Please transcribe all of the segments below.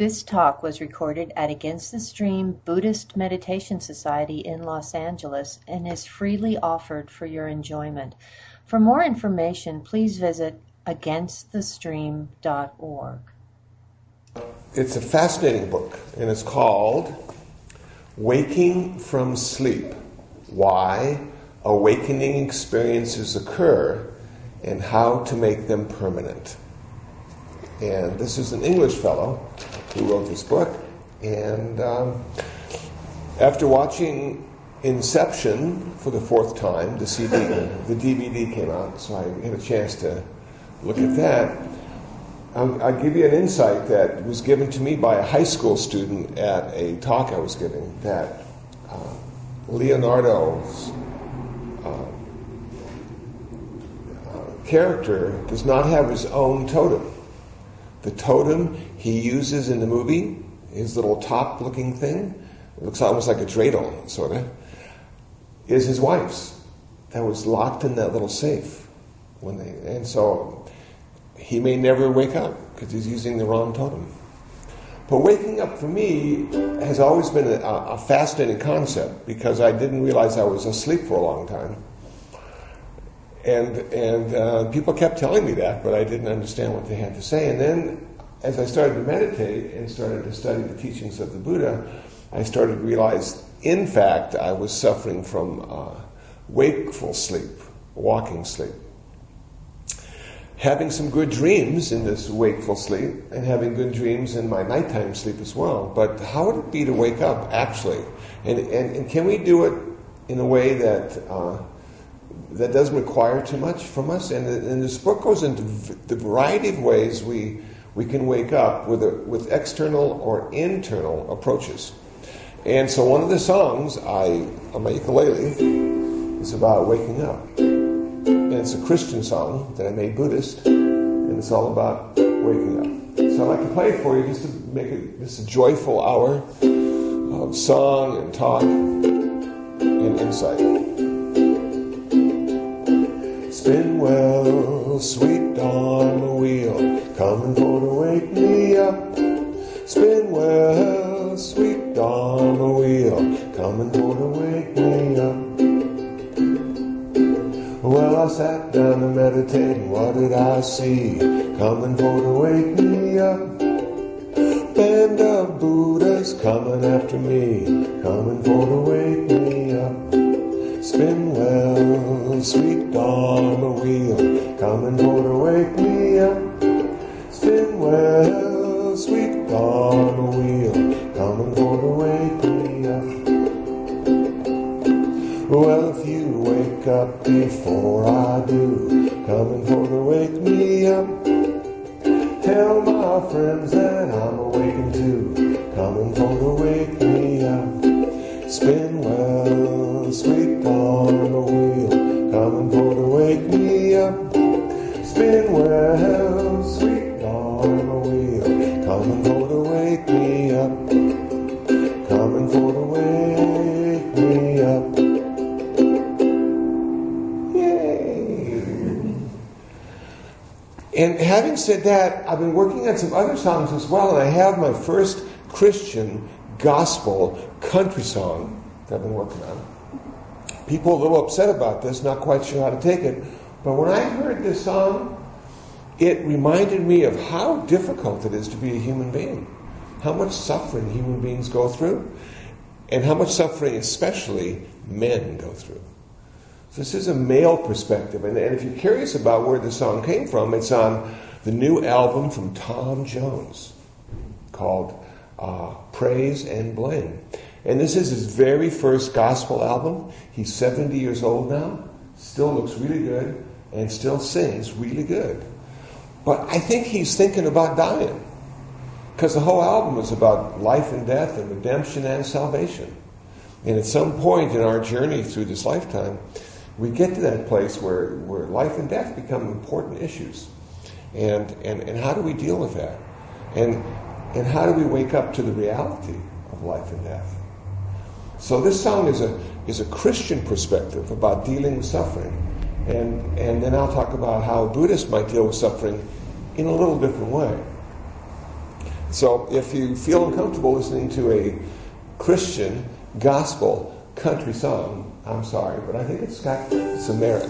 This talk was recorded at Against the Stream Buddhist Meditation Society in Los Angeles and is freely offered for your enjoyment. For more information, please visit againstthestream.org. It's a fascinating book, and it's called Waking from Sleep Why Awakening Experiences Occur and How to Make Them Permanent. And this is an English fellow who wrote this book. And um, after watching Inception for the fourth time, the CD, the DVD came out, so I had a chance to look at that. I'll, I'll, give you an insight that was given to me by a high school student at a talk I was giving that uh, Leonardo's uh, uh, character does not have his own totem. The totem he uses in the movie, his little top looking thing, looks almost like a dreidel, sort of, is his wife's. That was locked in that little safe. When they, and so he may never wake up because he's using the wrong totem. But waking up for me has always been a, a fascinating concept because I didn't realize I was asleep for a long time. And, and uh, people kept telling me that, but I didn't understand what they had to say. And then, as I started to meditate and started to study the teachings of the Buddha, I started to realize, in fact, I was suffering from uh, wakeful sleep, walking sleep. Having some good dreams in this wakeful sleep, and having good dreams in my nighttime sleep as well. But how would it be to wake up, actually? And, and, and can we do it in a way that uh, that doesn't require too much from us. And, and this book goes into the variety of ways we, we can wake up with, a, with external or internal approaches. And so one of the songs I on my ukulele is about waking up. And it's a Christian song that I made Buddhist, and it's all about waking up. So I'd like to play it for you just to make it this a joyful hour of song and talk and insight. Spin well, sweet Dharma wheel, coming for to wake me up. Spin well, sweet Dharma wheel, coming for to wake me up. Well, I sat down and meditated, what did I see? Coming for to wake me up. Band of Buddhas coming after me, coming for to wake me up. Spin well, sweet Dharma wheel, coming for to wake me up. Well, sweet Dharma wheel, coming for to wake me up. Well, if you wake up before I do, coming for to wake me up. Tell my friends that I'm awakened too, coming for to wake me up. Spin well, sweet Dharma wheel, coming for to wake me up. Spin well, me up. Coming for to wake me up. And having said that, I've been working on some other songs as well, and I have my first Christian gospel country song that I've been working on. People are a little upset about this, not quite sure how to take it, but when I heard this song, it reminded me of how difficult it is to be a human being, how much suffering human beings go through, and how much suffering, especially men, go through. So this is a male perspective, and, and if you're curious about where the song came from, it's on the new album from Tom Jones called uh, Praise and Blame. And this is his very first gospel album. He's 70 years old now, still looks really good, and still sings really good. But I think he's thinking about dying. Because the whole album is about life and death and redemption and salvation. And at some point in our journey through this lifetime, we get to that place where, where life and death become important issues. And, and, and how do we deal with that? And, and how do we wake up to the reality of life and death? So this song is a, is a Christian perspective about dealing with suffering. And, and then I'll talk about how Buddhists might deal with suffering in a little different way. So if you feel uncomfortable listening to a Christian gospel country song, I'm sorry, but I think it's got some merit.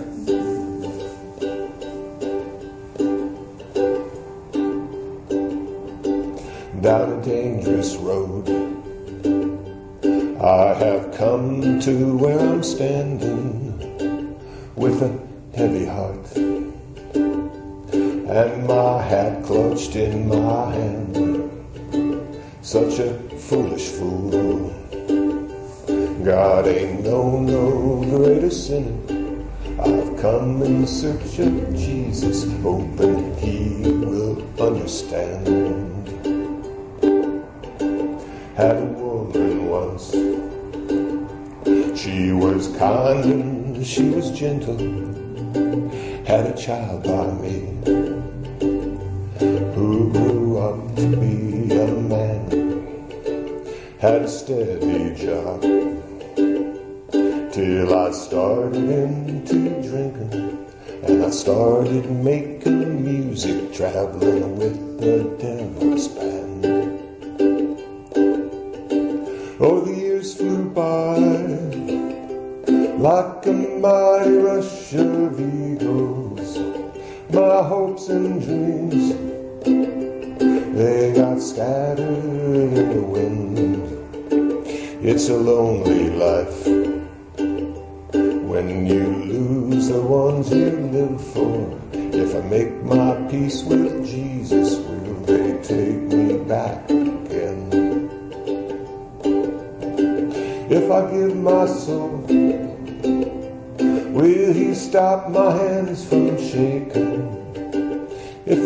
Down a dangerous road, I have come to where I'm standing with a heavy heart and my hat clutched in my hand. Such a foolish fool. God ain't no, no greater sinner. I've come in search of Jesus, hoping he will understand. Had a woman once. She was kind and she was gentle. Had a child by me steady job, till I started into drinking, and I started making music, traveling with the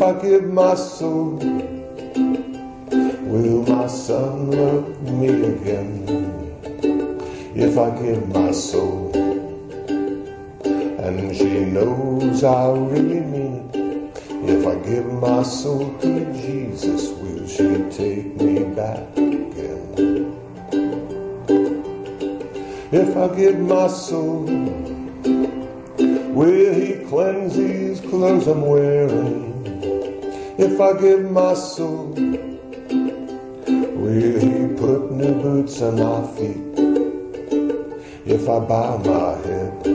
I give my soul, Will my son love me again if I give my soul? And she knows I really mean it. If I give my soul to Jesus, will she take me back again? If I give my soul, will he cleanse these clothes I'm wearing? If I give my soul, Will he put new boots on my feet if I bow my head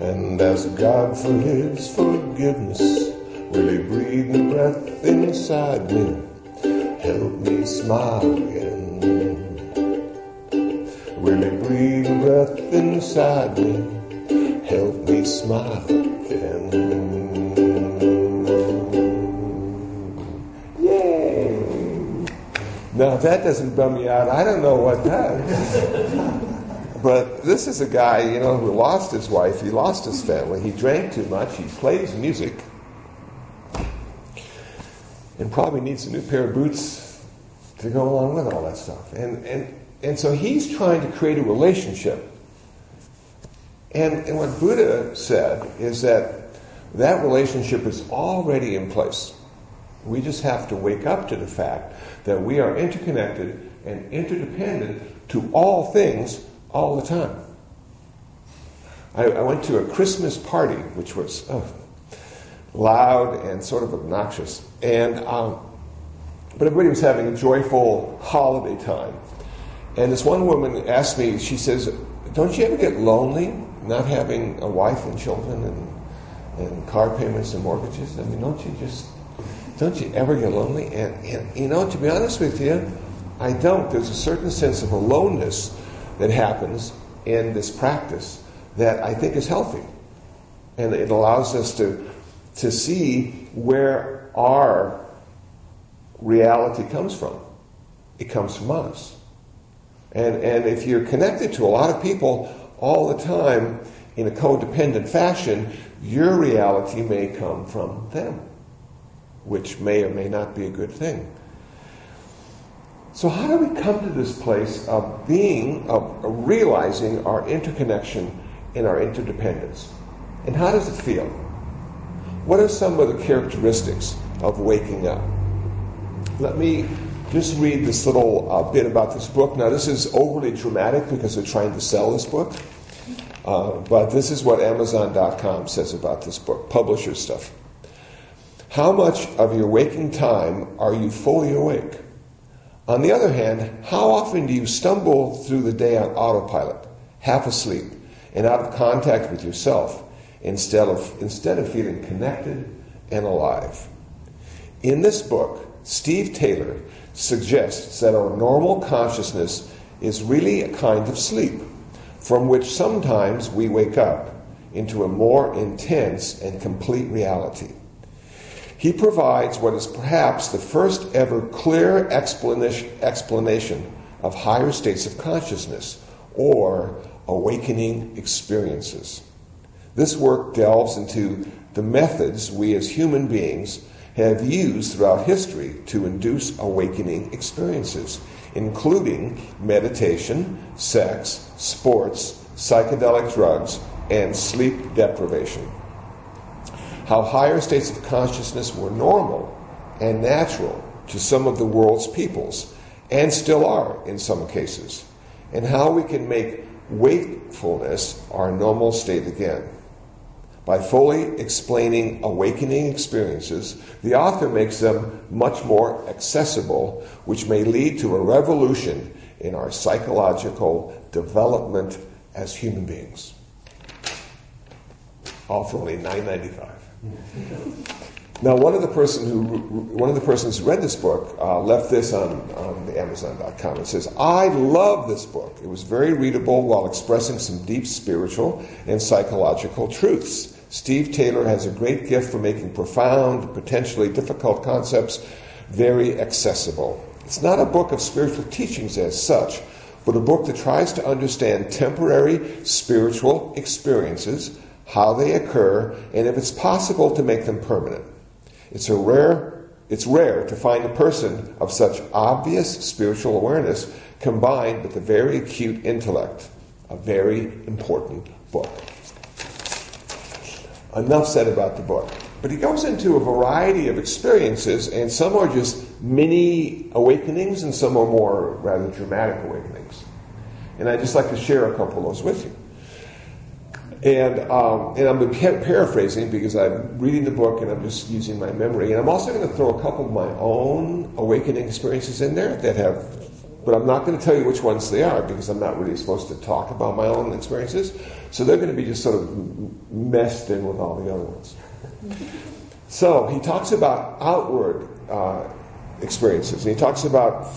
and ask God for his forgiveness? Will he breathe new breath inside me? Help me smile again. Will he breathe new breath inside me? Help me smile again. Now, if that doesn't bum me out, I don't know what does. but this is a guy, you know, who lost his wife, he lost his family, he drank too much, he plays music, and probably needs a new pair of boots to go along with all that stuff. And, and, and so he's trying to create a relationship. And, and what Buddha said is that that relationship is already in place. We just have to wake up to the fact that we are interconnected and interdependent to all things all the time. I, I went to a Christmas party, which was oh, loud and sort of obnoxious, and um, but everybody was having a joyful holiday time. And this one woman asked me, she says, "Don't you ever get lonely not having a wife and children and, and car payments and mortgages? I mean, don't you just don't you ever get lonely? And, and, you know, to be honest with you, I don't. There's a certain sense of aloneness that happens in this practice that I think is healthy. And it allows us to, to see where our reality comes from. It comes from us. And, and if you're connected to a lot of people all the time in a codependent fashion, your reality may come from them which may or may not be a good thing. So, how do we come to this place of being, of realizing our interconnection and our interdependence? And how does it feel? What are some of the characteristics of waking up? Let me just read this little uh, bit about this book. Now, this is overly dramatic because they're trying to sell this book. Uh, but this is what Amazon.com says about this book, publisher stuff. How much of your waking time are you fully awake? On the other hand, how often do you stumble through the day on autopilot, half asleep, and out of contact with yourself, instead of, instead of feeling connected and alive? In this book, Steve Taylor suggests that our normal consciousness is really a kind of sleep, from which sometimes we wake up into a more intense and complete reality. He provides what is perhaps the first ever clear explanation, of higher states of consciousness or awakening experiences. This work delves into the methods we as human beings have used throughout history to induce awakening experiences, including meditation, sex, sports, psychedelic drugs, and sleep deprivation how higher states of consciousness were normal and natural to some of the world's peoples, and still are in some cases, and how we can make wakefulness our normal state again. By fully explaining awakening experiences, the author makes them much more accessible, which may lead to a revolution in our psychological development as human beings. All for only nine ninety five. Now, one of the person who one of the persons who read this book uh, left this on, on the Amazon.com. It says, "I love this book. It was very readable while expressing some deep spiritual and psychological truths. Steve Taylor has a great gift for making profound, potentially difficult concepts very accessible. It's not a book of spiritual teachings as such." But a book that tries to understand temporary spiritual experiences how they occur, and if it's possible to make them permanent. It's a rare it's rare to find a person of such obvious spiritual awareness combined with a very acute intellect. A very important book. Enough said about the book. But he goes into a variety of experiences, and some are just mini awakenings, and some are more rather dramatic awakenings. And I'd just like to share a couple of those with you. And, um, and I'm paraphrasing because I'm reading the book and I'm just using my memory. And I'm also going to throw a couple of my own awakening experiences in there that have, but I'm not going to tell you which ones they are because I'm not really supposed to talk about my own experiences. So they're going to be just sort of messed in with all the other ones. So he talks about outward uh, experiences. And he talks about,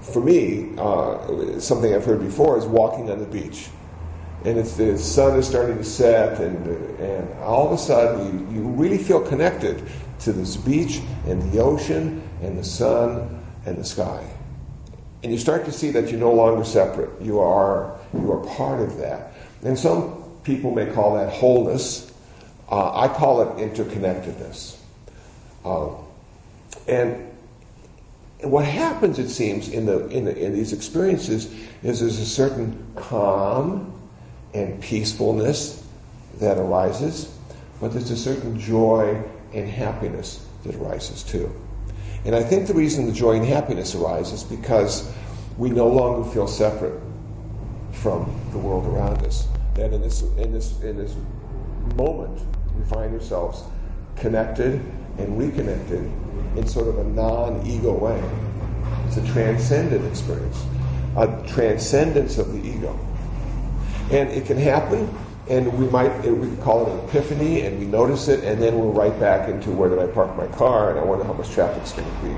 for me, uh, something I've heard before is walking on the beach and it's the sun is starting to set, and and all of a sudden you, you really feel connected to this beach and the ocean and the sun and the sky, and you start to see that you're no longer separate. You are you are part of that, and some people may call that wholeness. Uh, I call it interconnectedness, and. And what happens, it seems, in, the, in, the, in these experiences is there's a certain calm and peacefulness that arises, but there's a certain joy and happiness that arises too. And I think the reason the joy and happiness arises is because we no longer feel separate from the world around us. That in this, in this, in this moment, we find ourselves connected and reconnected in sort of a non ego way. It's a transcendent experience, a transcendence of the ego. And it can happen, and we might eh, we could call it an epiphany, and we notice it, and then we're right back into where did I park my car, and I wonder how much traffic's going to be,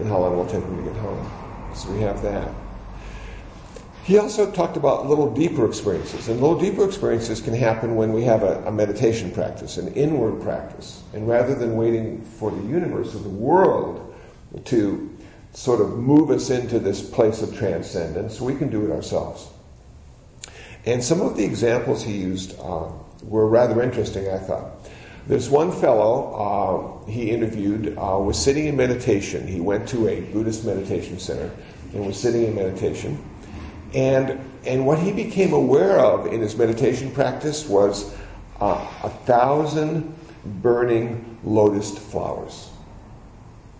and how long it will take me to get home. So we have that. He also talked about little deeper experiences, and little deeper experiences can happen when we have a, a meditation practice, an inward practice, and rather than waiting for the universe or the world to sort of move us into this place of transcendence, we can do it ourselves. And some of the examples he used uh, were rather interesting, I thought. There's one fellow uh, he interviewed uh, was sitting in meditation. He went to a Buddhist meditation center and was sitting in meditation. And, and what he became aware of in his meditation practice was uh, a thousand burning lotus flowers.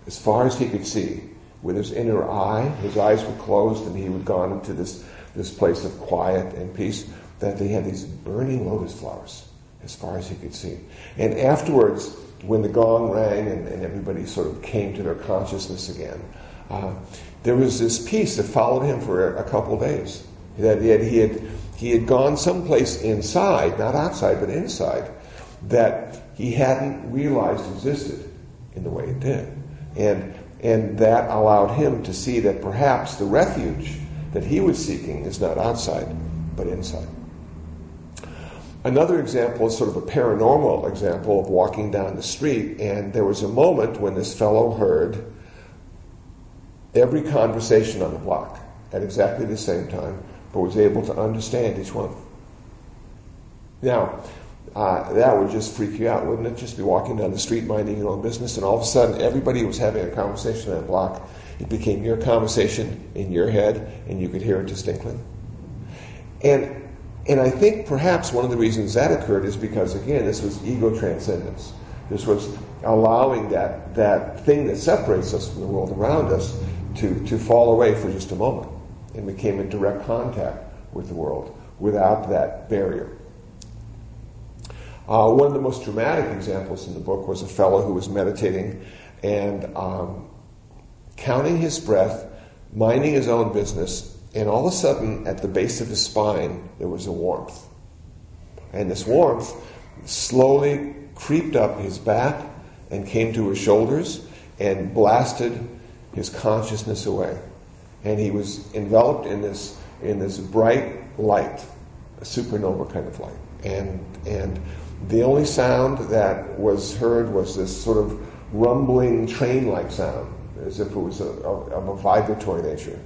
As far as he could see, with his inner eye, his eyes were closed, and he had gone into this this place of quiet and peace, that they had these burning lotus flowers as far as he could see. And afterwards, when the gong rang and, and everybody sort of came to their consciousness again, uh, there was this peace that followed him for a, a couple of days. That he had, he had he had gone someplace inside, not outside, but inside, that he hadn't realized existed in the way it did. And, and that allowed him to see that perhaps the refuge that he was seeking is not outside, but inside. Another example is sort of a paranormal example of walking down the street, and there was a moment when this fellow heard every conversation on the block at exactly the same time but was able to understand each one. Now, uh, that would just freak you out, wouldn't it? Just be walking down the street minding your own business, and all of a sudden everybody was having a conversation on that block. It became your conversation in your head, and you could hear it distinctly. And and I think perhaps one of the reasons that occurred is because again, this was ego transcendence. This was allowing that that thing that separates us from the world around us to, to fall away for just a moment and we came in direct contact with the world without that barrier. Uh, one of the most dramatic examples in the book was a fellow who was meditating and um, counting his breath, minding his own business, and all of a sudden, at the base of his spine, there was a warmth. And this warmth slowly creeped up his back and came to his shoulders and blasted his consciousness away. And he was enveloped in this in this bright light, a supernova kind of light, and and the only sound that was heard was this sort of rumbling train-like sound, as if it was a, of a vibratory nature.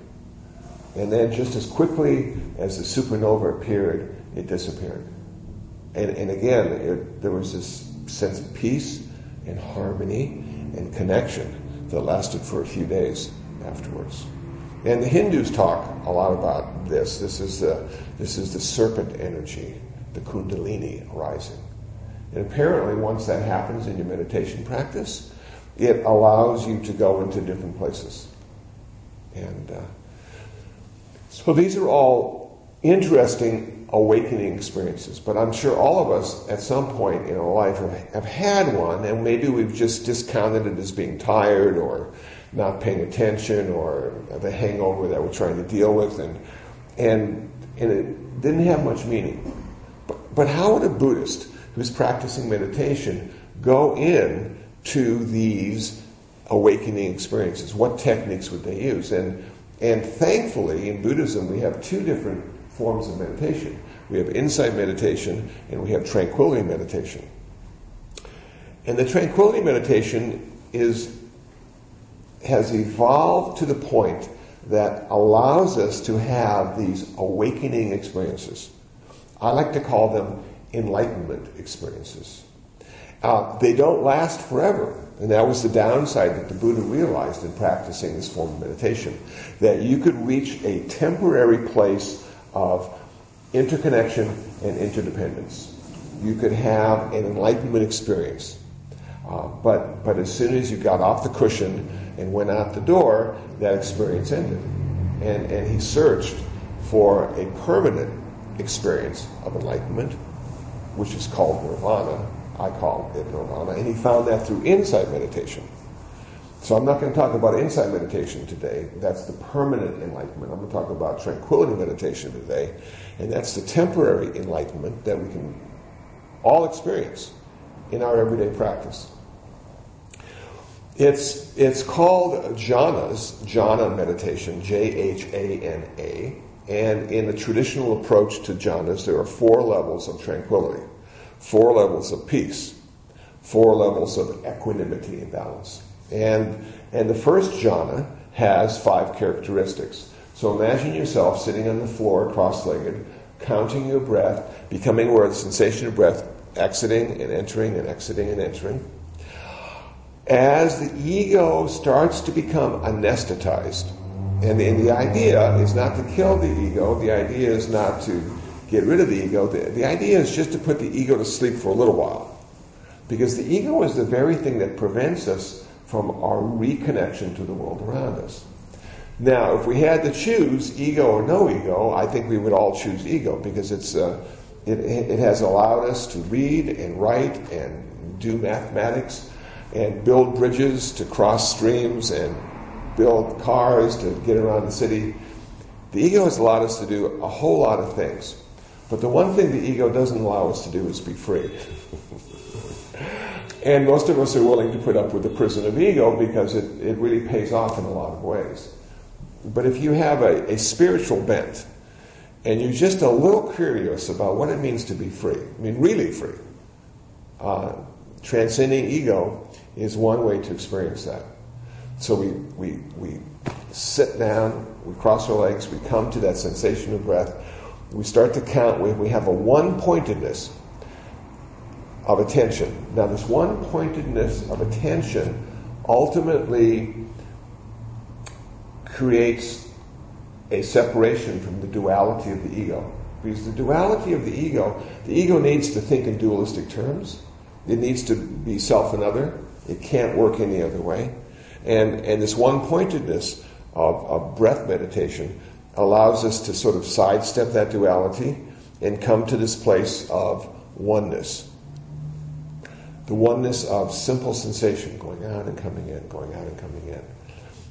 And then, just as quickly as the supernova appeared, it disappeared. And, and again, it, there was this sense of peace and harmony and connection that lasted for a few days afterwards. And the Hindus talk a lot about this. This is the, this is the serpent energy, the kundalini rising. And apparently, once that happens in your meditation practice, it allows you to go into different places. And uh, so these are all interesting awakening experiences. But I'm sure all of us at some point in our life have, have had one, and maybe we've just discounted it as being tired or not paying attention or the hangover that we're trying to deal with, and and and it didn't have much meaning. But, but how would a Buddhist who's practicing meditation go in to these awakening experiences? What techniques would they use? And and thankfully, in Buddhism, we have two different forms of meditation. We have insight meditation and we have tranquility meditation. And the tranquility meditation is has evolved to the point that allows us to have these awakening experiences. I like to call them enlightenment experiences. Uh, they don't last forever. And that was the downside that the Buddha realized in practicing this form of meditation. That you could reach a temporary place of interconnection and interdependence. You could have an enlightenment experience. Uh, but, but as soon as you got off the cushion and went out the door, that experience ended. And, and he searched for a permanent experience of enlightenment, which is called nirvana. I call it nirvana. And he found that through insight meditation. So I'm not going to talk about insight meditation today. That's the permanent enlightenment. I'm going to talk about tranquility meditation today. And that's the temporary enlightenment that we can all experience in our everyday practice. It's, it's called jhanas, jhana meditation, J H A N A. And in the traditional approach to jhanas, there are four levels of tranquility, four levels of peace, four levels of equanimity and balance. And, and the first jhana has five characteristics. So imagine yourself sitting on the floor cross legged, counting your breath, becoming aware of the sensation of breath, exiting and entering and exiting and entering as the ego starts to become anesthetized, and and the idea is not to kill the ego, the idea is not to get rid of the ego, the, the idea is just to put the ego to sleep for a little while. Because the ego is the very thing that prevents us from our reconnection to the world around us. Now, if we had to choose ego or no ego, I think we would all choose ego because it's, uh, it, it has allowed us to read and write and do mathematics and build bridges to cross streams and build cars to get around the city. The ego has allowed us to do a whole lot of things. But the one thing the ego doesn't allow us to do is be free. and most of us are willing to put up with the prison of ego because it, it really pays off in a lot of ways. But if you have a, a spiritual bent and you're just a little curious about what it means to be free, I mean, really free, uh, transcending ego is one way to experience that. So we, we, we sit down, we cross our legs, we come to that sensation of breath, we start to count, we, we have a one pointedness of attention. Now, this one pointedness of attention ultimately creates a separation from the duality of the ego. Because the duality of the ego, the ego needs to think in dualistic terms. It needs to be self and other. It can't work any other way. And, and this one pointedness of, of breath meditation allows us to sort of sidestep that duality and come to this place of oneness. The oneness of simple sensation going out and coming in, going out and coming in.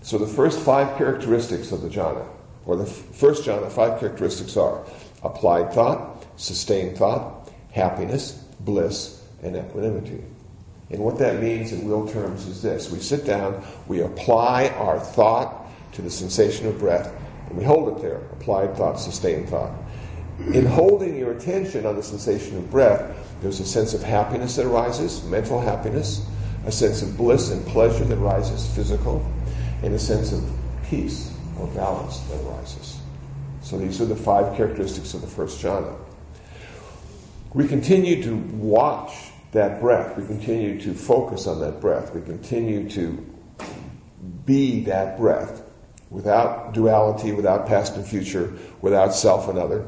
So the first five characteristics of the jhana, or the f- first jhana, five characteristics are applied thought, sustained thought, happiness, bliss, and equanimity. And what that means in real terms is this we sit down, we apply our thought to the sensation of breath, and we hold it there applied thought, sustained thought. In holding your attention on the sensation of breath, there's a sense of happiness that arises, mental happiness, a sense of bliss and pleasure that arises, physical, and a sense of peace or balance that arises. So these are the five characteristics of the first jhana. We continue to watch that breath. We continue to focus on that breath. We continue to be that breath without duality, without past and future, without self and other.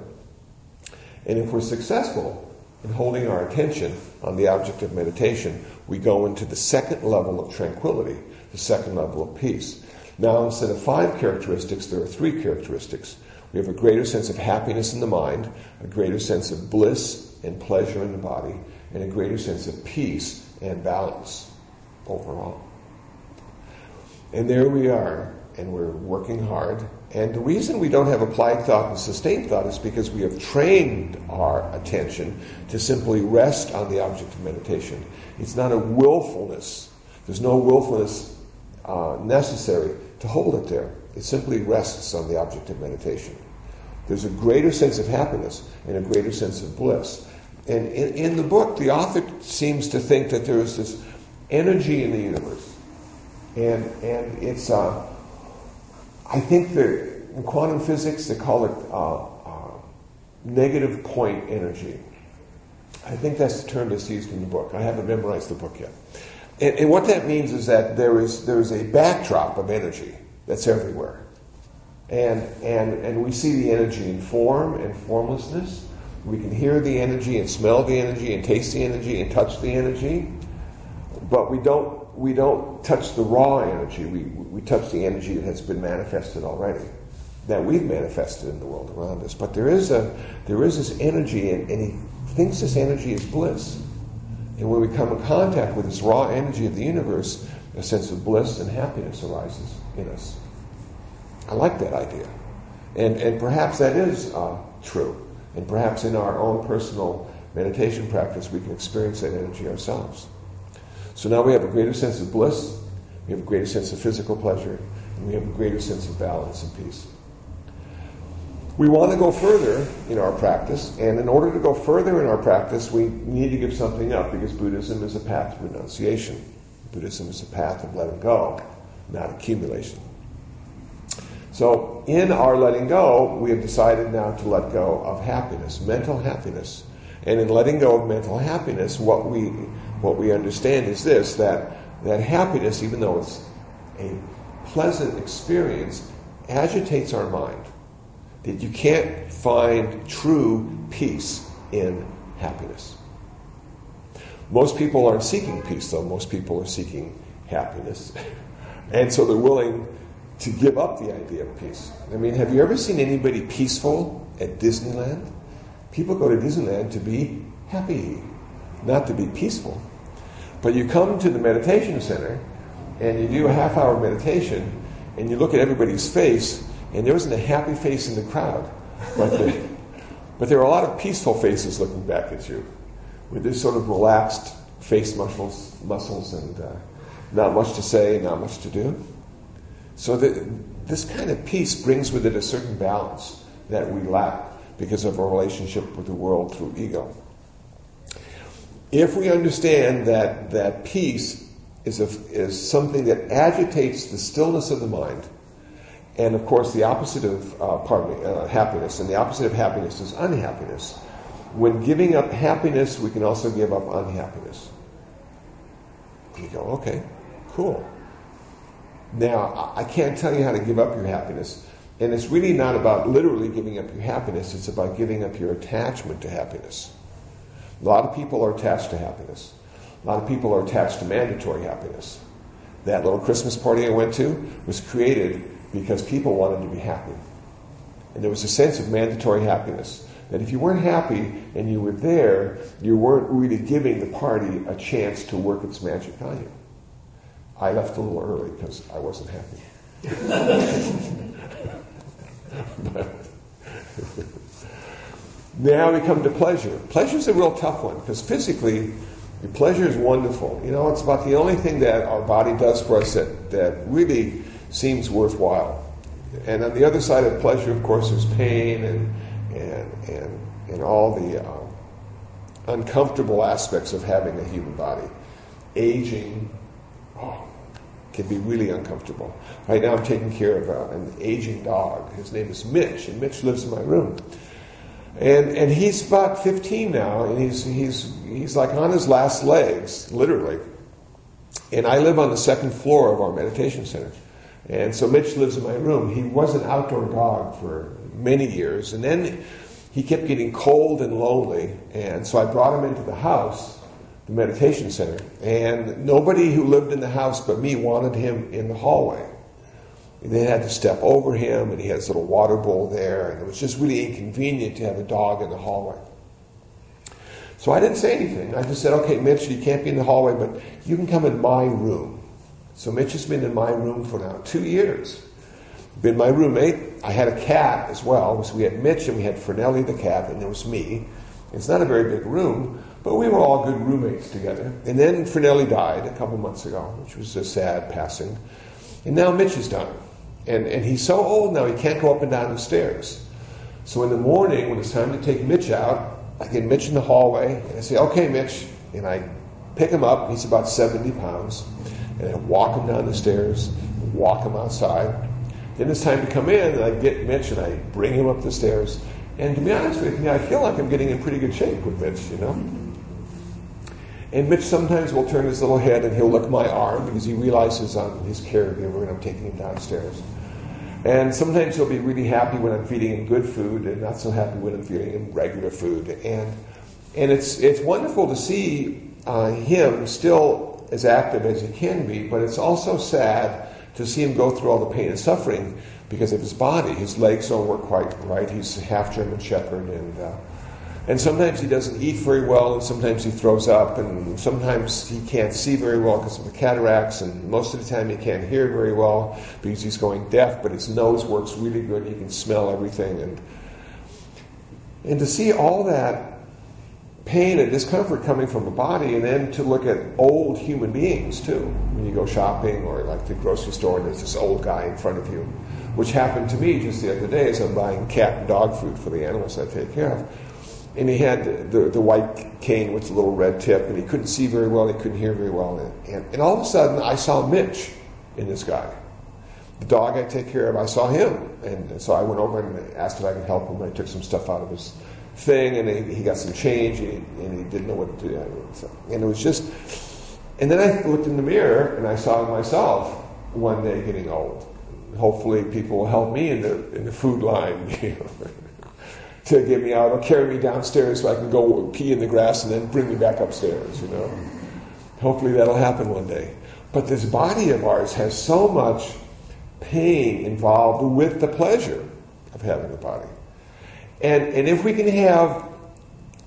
And if we're successful in holding our attention on the object of meditation, we go into the second level of tranquility, the second level of peace. Now, instead of five characteristics, there are three characteristics. We have a greater sense of happiness in the mind, a greater sense of bliss and pleasure in the body, and a greater sense of peace and balance overall. And there we are, and we're working hard. And the reason we don't have applied thought and sustained thought is because we have trained our attention to simply rest on the object of meditation. It's not a willfulness. There's no willfulness uh, necessary to hold it there. It simply rests on the object of meditation. There's a greater sense of happiness and a greater sense of bliss. And in, in the book, the author seems to think that there is this energy in the universe. And, and it's, uh, I think that in quantum physics, they call it uh, uh, negative point energy. I think that's the term that's used in the book. I haven't memorized the book yet. And, and what that means is that there is, there is a backdrop of energy that's everywhere. And, and, and we see the energy in form and formlessness. We can hear the energy and smell the energy and taste the energy and touch the energy. But we don't, we don't touch the raw energy. We, we touch the energy that has been manifested already, that we've manifested in the world around us. But there is, a, there is this energy, and, and he thinks this energy is bliss. And when we come in contact with this raw energy of the universe, a sense of bliss and happiness arises in us. I like that idea. And, and perhaps that is uh, true. And perhaps in our own personal meditation practice, we can experience that energy ourselves. So now we have a greater sense of bliss, we have a greater sense of physical pleasure, and we have a greater sense of balance and peace. We want to go further in our practice, and in order to go further in our practice, we need to give something up because Buddhism is a path of renunciation. Buddhism is a path of letting go, not accumulation. So, in our letting go, we have decided now to let go of happiness, mental happiness. And in letting go of mental happiness, what we, what we understand is this that, that happiness, even though it's a pleasant experience, agitates our mind. That you can't find true peace in happiness. Most people aren't seeking peace, though. Most people are seeking happiness. and so they're willing to give up the idea of peace. I mean, have you ever seen anybody peaceful at But you come to the meditation center and you do a half hour meditation and you look at everybody's face and there wasn't a happy face in the crowd. But, but there were a lot of peaceful faces looking back at you with this sort of relaxed face muscles, muscles and uh, not much to say, not much to do. So the, this kind of peace brings with it a certain balance that we lack because of our relationship with the world through ego. If we understand that, that peace is, a, is something that agitates the stillness of the mind, and of course the opposite of, uh, pardon me, uh, happiness, and the opposite of happiness is unhappiness. When giving up happiness, we can also give up unhappiness. You go, okay, cool. Now, I can't tell you how to give up your happiness. And it's really not about literally giving up your happiness, it's about giving up your attachment to happiness. A lot of people are attached to happiness. A lot of people are attached to mandatory happiness. That little Christmas party I went to was created because people wanted to be happy. And there was a sense of mandatory happiness. That if you weren't happy and you were there, you weren't really giving the party a chance to work its magic on you. I left a little early because I wasn't happy. now we come to pleasure. Pleasure is a real tough one because physically, pleasure is wonderful. You know, it's about the only thing that our body does for us that, that really seems worthwhile. And on the other side of pleasure, of course, there's pain and, and, and, and all the uh, uncomfortable aspects of having a human body. Aging, oh, can be really uncomfortable. Right now, I'm taking care of uh, an aging dog. His name is Mitch, and Mitch lives in my room. And, and he's about 15 now, and he's, he's, he's like on his last legs, literally. And I live on the second floor of our meditation center. And so Mitch lives in my room. He was an outdoor dog for many years, and then he kept getting cold and lonely. And so I brought him into the house the meditation center. And nobody who lived in the house but me wanted him in the hallway. They had to step over him, and he had his little water bowl there, and it was just really inconvenient to have a dog in the hallway. So I didn't say anything. I just said, okay, Mitch, you can't be in the hallway, but you can come in my room. So Mitch has been in my room for now two years. Been my roommate. I had a cat as well. So we had Mitch and we had Fernelli the cat, and there was me. It's not a very big room, but we were all good roommates together. And then Fernelli died a couple months ago, which was a sad passing. And now Mitch is done. And, and he's so old now he can't go up and down the stairs. So in the morning, when it's time to take Mitch out, I get Mitch in the hallway and I say, okay, Mitch. And I pick him up. He's about 70 pounds. And I walk him down the stairs, walk him outside. Then it's time to come in, and I get Mitch and I bring him up the stairs. And to be honest with you, I feel like I'm getting in pretty good shape with Mitch, you know? And Mitch sometimes will turn his little head and he'll lick my arm because he realizes I'm his caregiver and I'm taking him downstairs. And sometimes he'll be really happy when I'm feeding him good food and not so happy when I'm feeding him regular food. And, and it's, it's wonderful to see uh, him still as active as he can be, but it's also sad to see him go through all the pain and suffering because of his body. His legs don't work quite right. He's a half German Shepherd and. Uh, and sometimes he doesn't eat very well, and sometimes he throws up, and sometimes he can't see very well because of the cataracts, and most of the time he can't hear very well because he's going deaf, but his nose works really good. He can smell everything. And, and to see all that pain and discomfort coming from the body, and then to look at old human beings too. When you go shopping or like the grocery store, and there's this old guy in front of you, which happened to me just the other day as I'm buying cat and dog food for the animals I take care of and he had the, the white cane with the little red tip, and he couldn't see very well, he couldn't hear very well. And, and, all of a sudden, I saw Mitch in this guy. The dog I take care of, I saw him. And so I went over and asked if I could help him. I took some stuff out of his thing, and he, he got some change, and he, and he, didn't know what to do. And it was just. And then I looked in the mirror, and I saw myself one day getting old. Hopefully, people will help me in the, in the food line. to get me out or carry me downstairs so I can go pee in the grass and then bring me back upstairs, you know. Hopefully that'll happen one day. But this body of ours has so much pain involved with the pleasure of having a body. And, and if we can have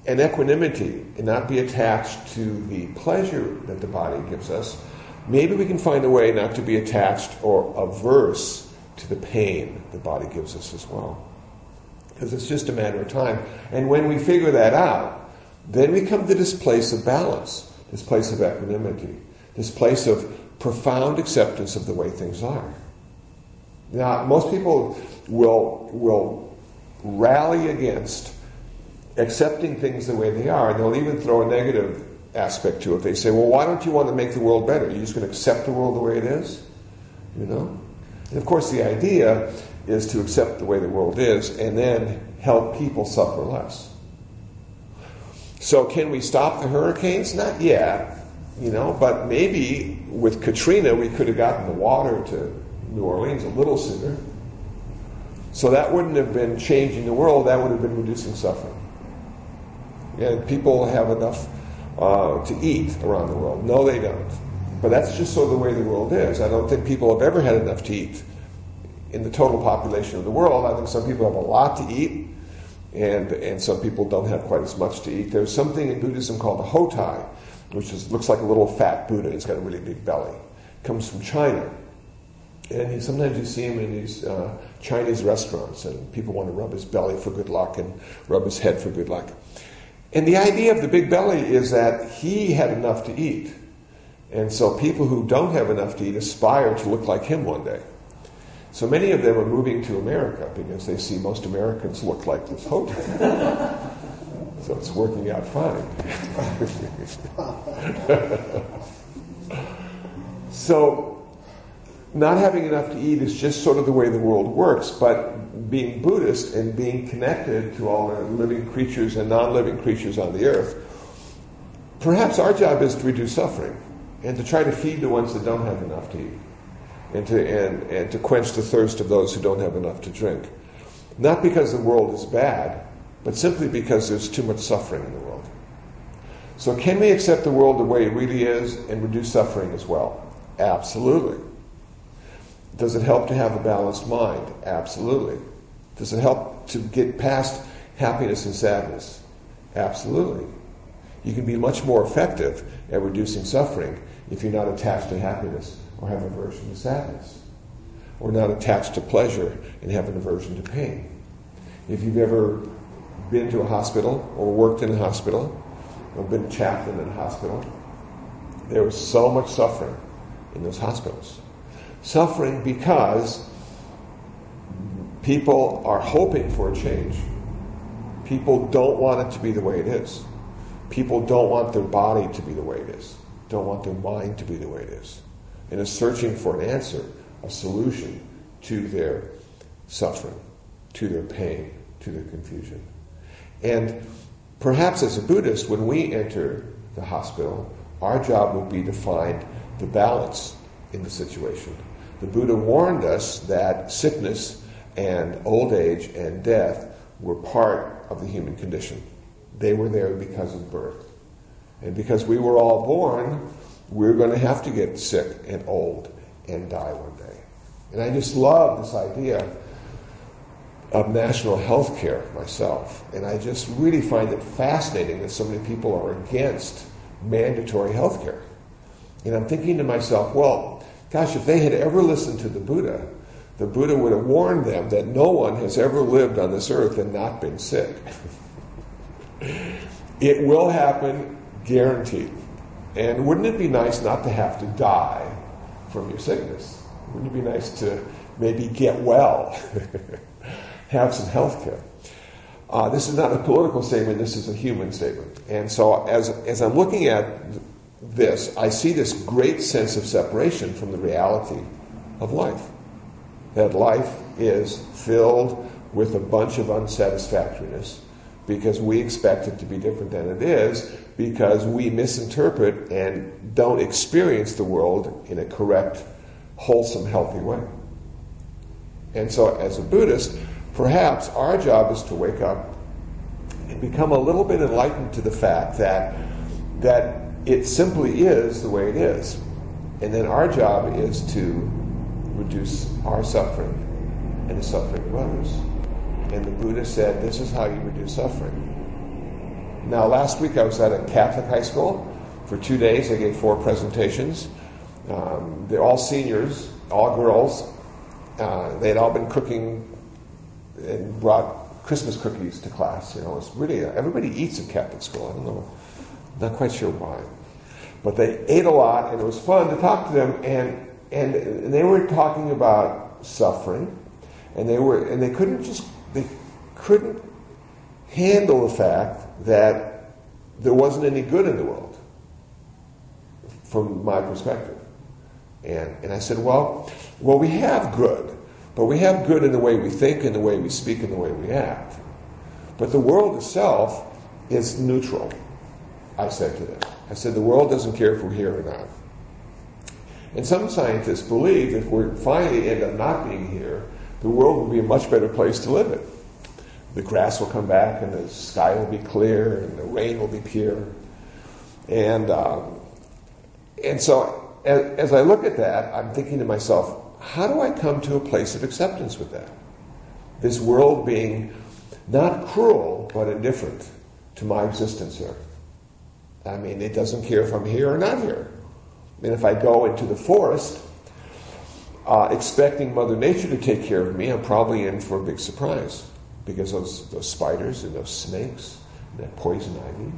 an equanimity and not be attached to the pleasure that the body gives us, maybe we can find a way not to be attached or averse to the pain the body gives us as well. Because it's just a matter of time. And when we figure that out, then we come to this place of balance, this place of equanimity, this place of profound acceptance of the way things are. Now, most people will, will rally against accepting things the way they are, and they'll even throw a negative aspect to it. They say, well, why don't you want to make the world better? You're just going to accept the world the way it is? You know? And of course, the idea is to accept the way the world is and then help people suffer less. So, can we stop the hurricanes? Not yet, you know, but maybe with Katrina we could have gotten the water to New Orleans a little sooner. So that wouldn't have been changing the world, that would have been reducing suffering. And people have enough uh, to eat around the world. No, they don't. But that's just sort of the way the world is. I don't think people have ever had enough to eat in the total population of the world. I think some people have a lot to eat, and, and some people don't have quite as much to eat. There's something in Buddhism called a Hotei, which is, looks like a little fat Buddha. He's got a really big belly. Comes from China. And he, sometimes you see him in these uh, Chinese restaurants, and people want to rub his belly for good luck and rub his head for good luck. And the idea of the big belly is that he had enough to eat. And so people who don't have enough to eat aspire to look like him one day. So many of them are moving to America because they see most Americans look like this Hotei. so it's working out fine. so not having enough to eat is just sort of the way the world works, but being Buddhist and being connected to all the living creatures and non living creatures on the earth, perhaps our job is to reduce suffering and to try to feed the ones that don't have enough to eat and to, and, and to quench the thirst of those who don't have enough to drink. Not because the world is bad, but simply because there's too much suffering in the world. So, can we accept the world the way it really is and reduce suffering as well? Absolutely. Does it help to have a balanced mind? Absolutely. Does it help to get past happiness and sadness? Absolutely. You can be much more effective at reducing suffering if you're not attached to happiness or have aversion to sadness, or not attached to pleasure and have an aversion to pain. If you've ever been to a hospital or worked in a hospital or been chaplain in a hospital, there was so much suffering in those hospitals suffering because people are hoping for a change. People don't want it to be the way it is. People don't want their body to be the way it is, don't want their mind to be the way it is, and is searching for an answer, a solution to their suffering, to their pain, to their confusion. And perhaps as a Buddhist, when we enter the hospital, our job would be to find the balance in the situation the Buddha warned us that sickness and old age and death were part of the human condition. They were there because of birth. And because we were all born, we're going to have to get sick and old and die one day. And I just love this idea of national health care myself. And I just really find it fascinating that so many people are against mandatory health care. And I'm thinking to myself, well, Gosh, if they had ever listened to the Buddha, the Buddha would have warned them that no one has ever lived on this earth and not been sick. it will happen, guaranteed. And wouldn't it be nice not to have to die from your sickness? Wouldn't it be nice to maybe get well, have some health care? Uh, this is not a political statement, this is a human statement. And so, as, as I'm looking at this, I see this great sense of separation from the reality of life. That life is filled with a bunch of unsatisfactoriness because we expect it to be different than it is because we misinterpret and don't experience the world in a correct, wholesome, healthy way. And so, as a Buddhist, perhaps our job is to wake up and become a little bit enlightened to the fact that, that it simply is the way it is. And then our job is to reduce our suffering and the suffering of others. And the Buddha said, This is how you reduce suffering. Now, last week I was at a Catholic high school for two days. I gave four presentations. Um, they're all seniors, all girls. Uh, they had all been cooking and brought Christmas cookies to class. You know, it's really everybody eats at Catholic school. I don't know, not quite sure why, but they ate a lot, and it was fun to talk to them. And and they were talking about suffering, and they were and they couldn't just couldn't handle the fact that there wasn't any good in the world from my perspective. And, and I said, well, well, we have good, but we have good in the way we think, in the way we speak, in the way we act. But the world itself is neutral, I said to them. I said, the world doesn't care if we're here or not. And some scientists believe if we finally end up not being here, the world will be a much better place to live in. The grass will come back, and the sky will be clear, and the rain will be pure. And, um, and so, as, as I look at that, I'm thinking to myself, how do I come to a place of acceptance with that? This world being not cruel, but indifferent to my existence here. I mean, it doesn't care if I'm here or not here. I mean, if I go into the forest uh, expecting Mother Nature to take care of me, I'm probably in for a big surprise because those, those spiders and those snakes and that poison ivy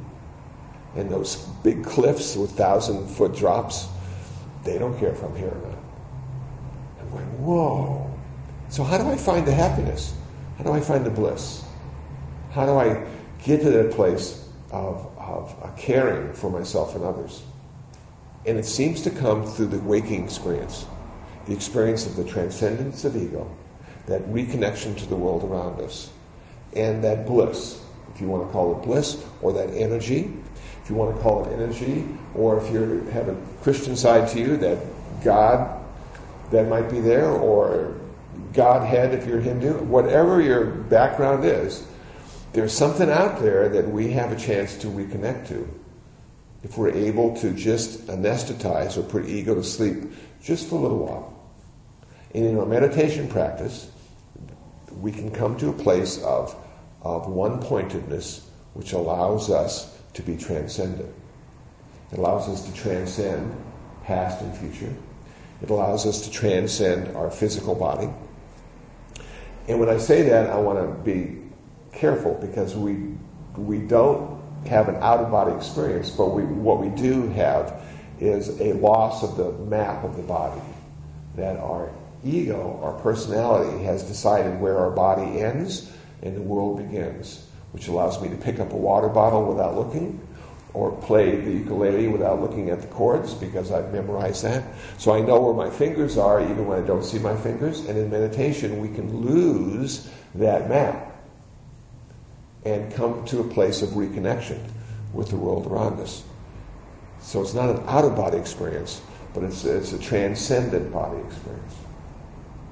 and those big cliffs with thousand foot drops, they don't care if I'm here or not. I'm whoa. So, how do I find the happiness? How do I find the bliss? How do I get to that place of, of uh, caring for myself and others? And it seems to come through the waking experience, the experience of the transcendence of ego, that reconnection to the world around us, and that bliss, if you want to call it bliss, or that energy, if you want to call it energy, or if you have a Christian side to you, that God that might be there, or Godhead if you're Hindu, whatever your background is, there's something out there that we have a chance to reconnect to if we're able to just anesthetize or put ego to sleep just for a little while. And in our meditation practice, we can come to a place of, of one pointedness which allows us to be transcendent. It allows us to transcend past and future. It allows us to transcend our physical body. And when I say that, I want to be careful because we, we don't have an out of body experience, but we, what we do have is a loss of the map of the body. That our ego, our personality, has decided where our body ends and the world begins, which allows me to pick up a water bottle without looking or play the ukulele without looking at the chords because I've memorized that. So I know where my fingers are even when I don't see my fingers. And in meditation, we can lose that map and come to a place of reconnection with the world around us. So it's not an out of body experience, but it's, it's a transcendent body experience.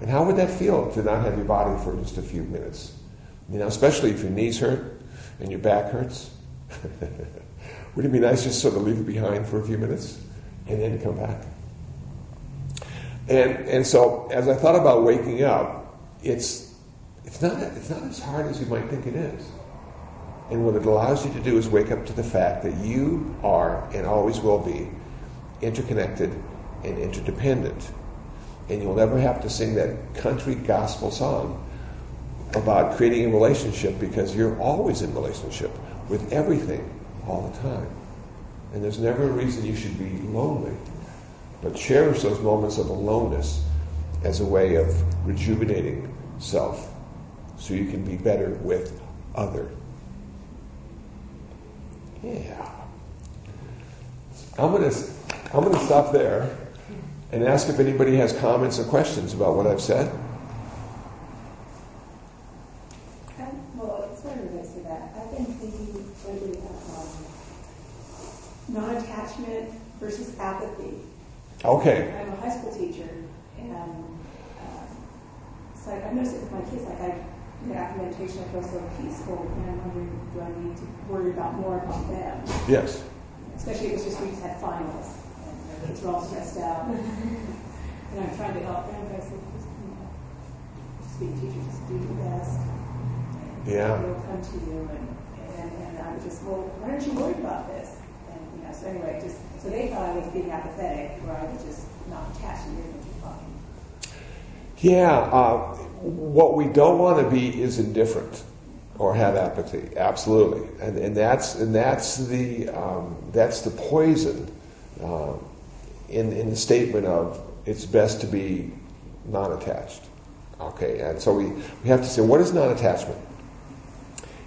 And how would that feel to not have your body for just a few minutes? You know, especially if your knees hurt and your back hurts. Wouldn't it be nice just sort of leave it behind for a few minutes and then come back? And, and so as I thought about waking up, it's, it's, not, it's not as hard as you might think it is. And what it allows you to do is wake up to the fact that you are and always will be interconnected and interdependent. And you'll never have to sing that country gospel song about creating a relationship because you're always in relationship with everything all the time. And there's never a reason you should be lonely. But cherish those moments of aloneness as a way of rejuvenating self so you can be better with other. Yeah. I'm going to I'm going to stop there and ask if anybody has comments or questions about what I've said. well, it's funny to say that. I've been thinking about um, non-attachment versus apathy. Okay. I'm a high school teacher, and um, it's like I noticed it with my kids. Like I you know, after meditation, I feel so peaceful, and I'm wondering, do I need to worry about more about them? Yes. Especially if it's just we just had finals, and are all stressed out, and I'm trying to help them. But I said, just, you know, just be a teacher, just do your best. And Yeah. They'll come to you, and, and, and I'm was just, well, why aren't you worried about this? And, you know, so anyway, just, so they thought I was being apathetic, where I was just not attached to hearing what you're Yeah, uh, what we don't want to be is indifferent or have apathy. Absolutely, and, and that's and that's the um, that's the poison uh, in in the statement of it's best to be non-attached. Okay, and so we, we have to say what is non-attachment.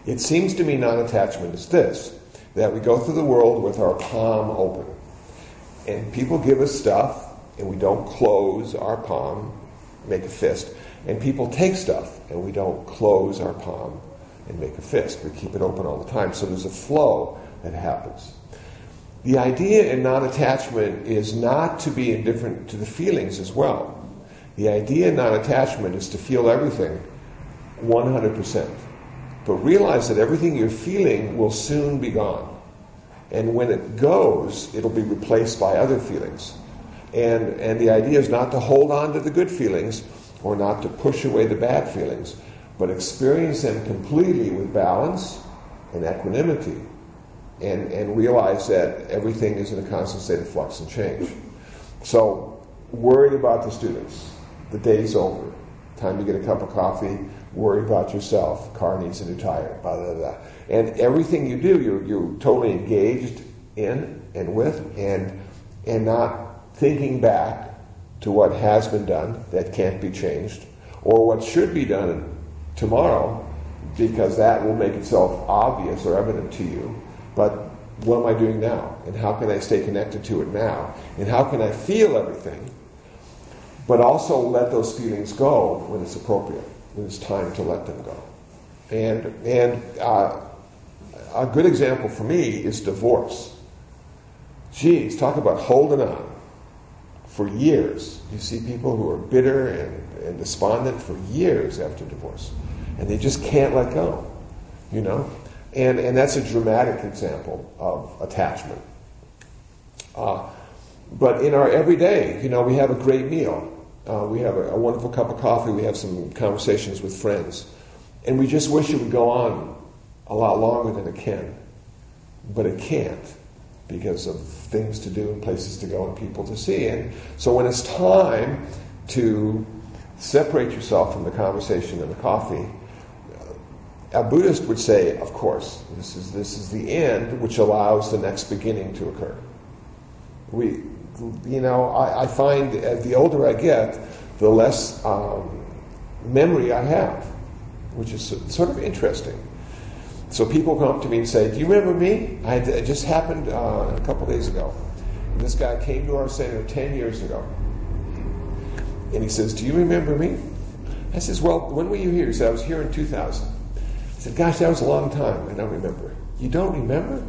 It seems to me non-attachment is this that we go through the world with our palm open, and people give us stuff, and we don't close our palm, make a fist, and people take stuff, and we don't close our palm and make a fist. We keep it open all the time. So there's a flow that happens. The idea in non attachment is not to be indifferent to the feelings as well. The idea in non attachment is to feel everything 100%. But realize that everything you're feeling will soon be gone. And when it goes, it'll be replaced by other feelings. And, and the idea is not to hold on to the good feelings or not to push away the bad feelings, but experience them completely with balance and equanimity and, and realize that everything is in a constant state of flux and change. So, worry about the students. The day's over. Time to get a cup of coffee. Worry about yourself. Car needs a new tire. Blah, blah, blah. And everything you do, you're, you're totally engaged in and with, and, and not thinking back to what has been done that can't be changed, or what should be done tomorrow because that will make itself obvious or evident to you. But what am I doing now? And how can I stay connected to it now? And how can I feel everything, but also let those feelings go when it's appropriate, when it's time to let them go? And, and uh, a good example for me is divorce. Geez, talk about holding on for years. You see people who are bitter and, and despondent for years after divorce and they just can't let go, you know? And, and that's a dramatic example of attachment. Uh, but in our everyday, you know, we have a great meal. Uh, we have a, a, wonderful cup of coffee. We have some conversations with friends. And we just wish it would go on a lot longer than it can. But it can't because of things to do and places to go and people to see. And so when it's time to separate yourself from the conversation and the coffee, a Buddhist would say, of course, this is, this is the end which allows the next beginning to occur. We, you know, I, I find the older I get, the less um, memory I have, which is sort of interesting. So people come up to me and say, Do you remember me? I, it just happened uh, a couple days ago. And this guy came to our center 10 years ago. And he says, Do you remember me? I says, Well, when were you here? He said, I was here in 2000. I said, Gosh, that was a long time. I don't remember. You don't remember?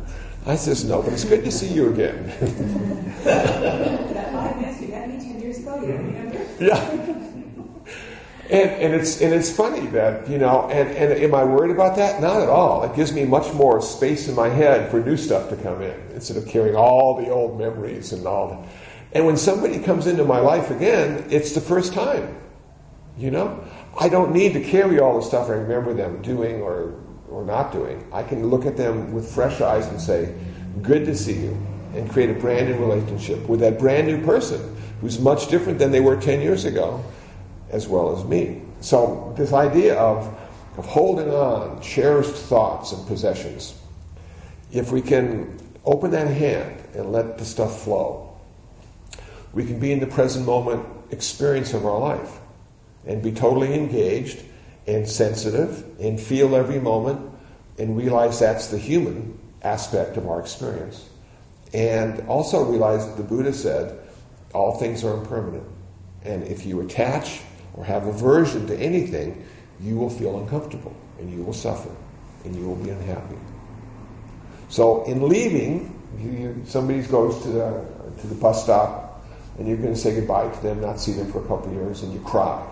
I says, No, but it's good to see you again. that five minutes you met me 10 years ago, you don't remember? Yeah. And, and it's and it's funny that you know and, and am I worried about that? Not at all. It gives me much more space in my head for new stuff to come in instead of carrying all the old memories and all. That. And when somebody comes into my life again, it's the first time. You know, I don't need to carry all the stuff I remember them doing or, or not doing. I can look at them with fresh eyes and say, Good to see you, and create a brand new relationship with that brand new person who's much different than they were 10 years ago, as well as me. So, this idea of, of holding on, cherished thoughts and possessions, if we can open that hand and let the stuff flow, we can be in the present moment experience of our life and be totally engaged and sensitive and feel every moment and realize that's the human aspect of our experience. And also realize that the Buddha said all things are impermanent. And if you attach or have aversion to anything, you will feel uncomfortable and you will suffer and you will be unhappy. So in leaving, you, somebody goes to the, to the bus stop and you're going to say goodbye to them, not see them for a couple of years, and you cry.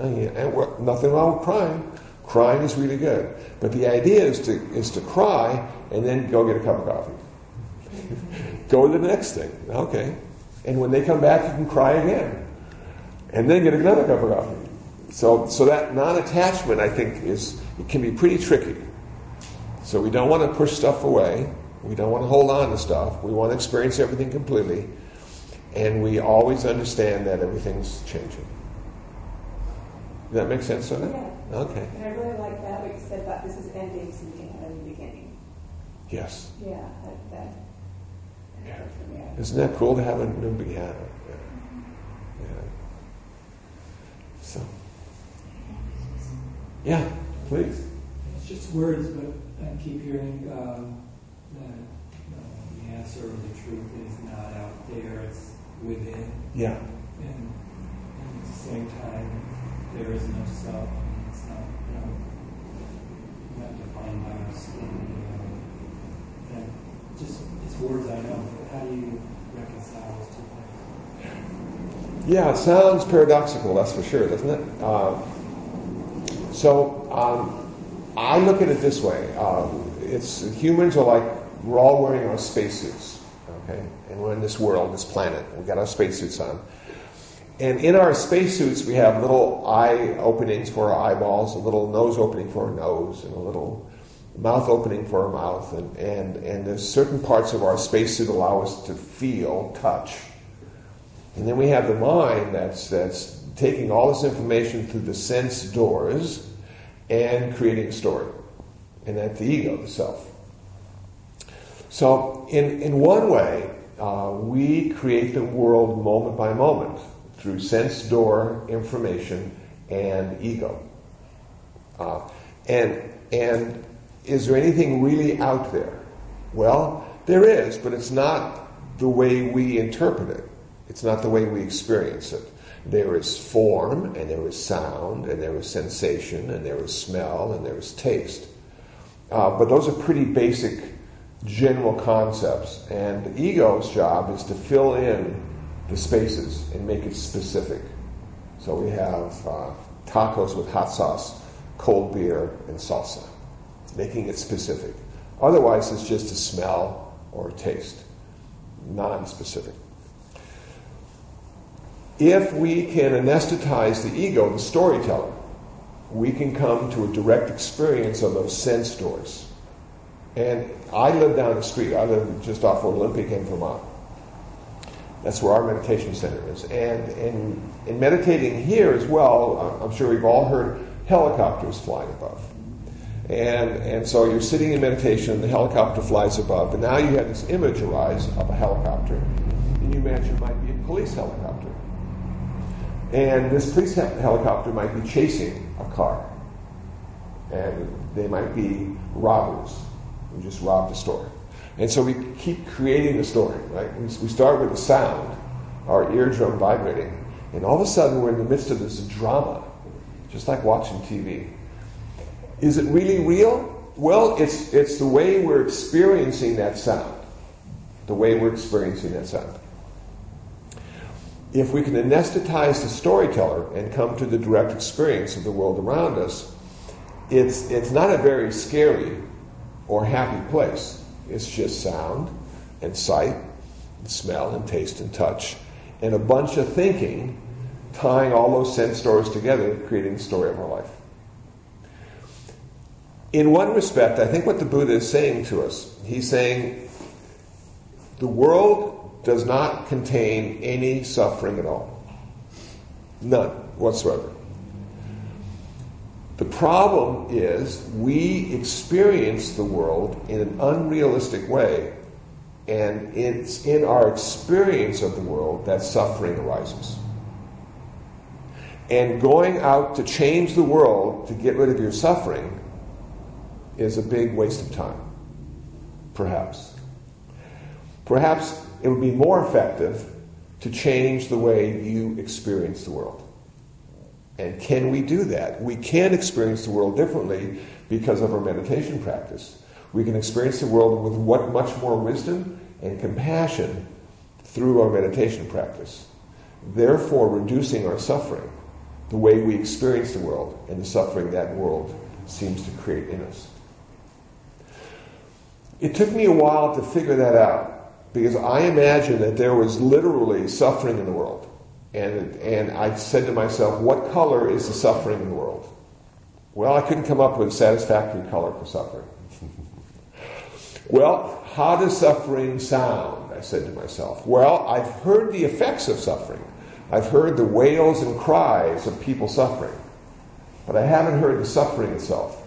And, and nothing wrong with crying. Crying is really good. But the idea is to, is to cry and then go get a cup of coffee. go to the next thing. Okay. And when they come back, you can cry again. And then get another cup of coffee. So, so that non attachment, I think, is it can be pretty tricky. So we don't want to push stuff away. We don't want to hold on to stuff. We want to experience everything completely. And we always understand that everything's changing. Does that make sense, Sona? Yeah. Okay. And I really like that what you said about this is ending so we can have a new beginning. Yes. Yeah, that, that, Yeah. that for. Isn't that cool to have a new beginning? Yeah. yeah. So. Yeah, please. It's just words, but I keep hearing um, that you know, the answer or the truth is not out there, it's within. Yeah. And, and at the same time, there is no self. Mean, it's not, you know, not defined by our skin. You. And just, it's words I know, but how do you reconcile those two things? Yeah, it sounds paradoxical, that's for sure, doesn't it? Uh, so um, I look at it this way: uh, it's humans are like we're all wearing our spacesuits, okay, and we're in this world, this planet. We got our spacesuits on, and in our spacesuits we have little eye openings for our eyeballs, a little nose opening for our nose, and a little mouth opening for our mouth, and and and there's certain parts of our spacesuit allow us to feel, touch. And then we have the mind that's, that's taking all this information through the sense doors and creating a story. And that's the ego, the self. So, in, in one way, uh, we create the world moment by moment through sense door information and ego. Uh, and, and is there anything really out there? Well, there is, but it's not the way we interpret it. It's not the way we experience it. There is form, and there is sound, and there is sensation, and there is smell, and there is taste. Uh, but those are pretty basic general concepts. And the ego's job is to fill in the spaces and make it specific. So we have uh, tacos with hot sauce, cold beer, and salsa, making it specific. Otherwise, it's just a smell or a taste, non specific. If we can anesthetize the ego, the storyteller, we can come to a direct experience of those sense doors. And I live down the street. I live just off of Olympic in Vermont. That's where our meditation center is. And in, in meditating here as well, I'm sure we've all heard helicopters flying above. And, and so you're sitting in meditation, the helicopter flies above, and now you have this image arise of a helicopter. And you imagine it might be a police helicopter. And this police helicopter might be chasing a car. And they might be robbers who just robbed a store. And so we keep creating the story, right? We, start with a sound, our eardrum vibrating, and all of a sudden we're in the midst of this drama, just like watching TV. Is it really real? Well, it's, it's the way we're experiencing that sound. The way we're experiencing that sound if we can anesthetize the storyteller and come to the direct experience of the world around us, it's, it's not a very scary or happy place. It's just sound and sight and smell and taste and touch and a bunch of thinking tying all those sense stories together, creating the story of our life. In one respect, I think what the Buddha is saying to us, he's saying the world does not contain any suffering at all. None whatsoever. The problem is we experience the world in an unrealistic way, and it's in our experience of the world that suffering arises. And going out to change the world to get rid of your suffering is a big waste of time, perhaps. Perhaps it would be more effective to change the way you experience the world. And can we do that? We can experience the world differently because of our meditation practice. We can experience the world with what, much more wisdom and compassion through our meditation practice, therefore reducing our suffering, the way we experience the world and the suffering that world seems to create in us. It took me a while to figure that out because I imagined that there was literally suffering in the world. And, and I said to myself, what color is the suffering in the world? Well, I couldn't come up with a satisfactory color for suffering. Well, how does suffering sound? I said to myself. Well, I've heard the effects of suffering. I've heard the wails and cries of people suffering. But I haven't heard the suffering itself.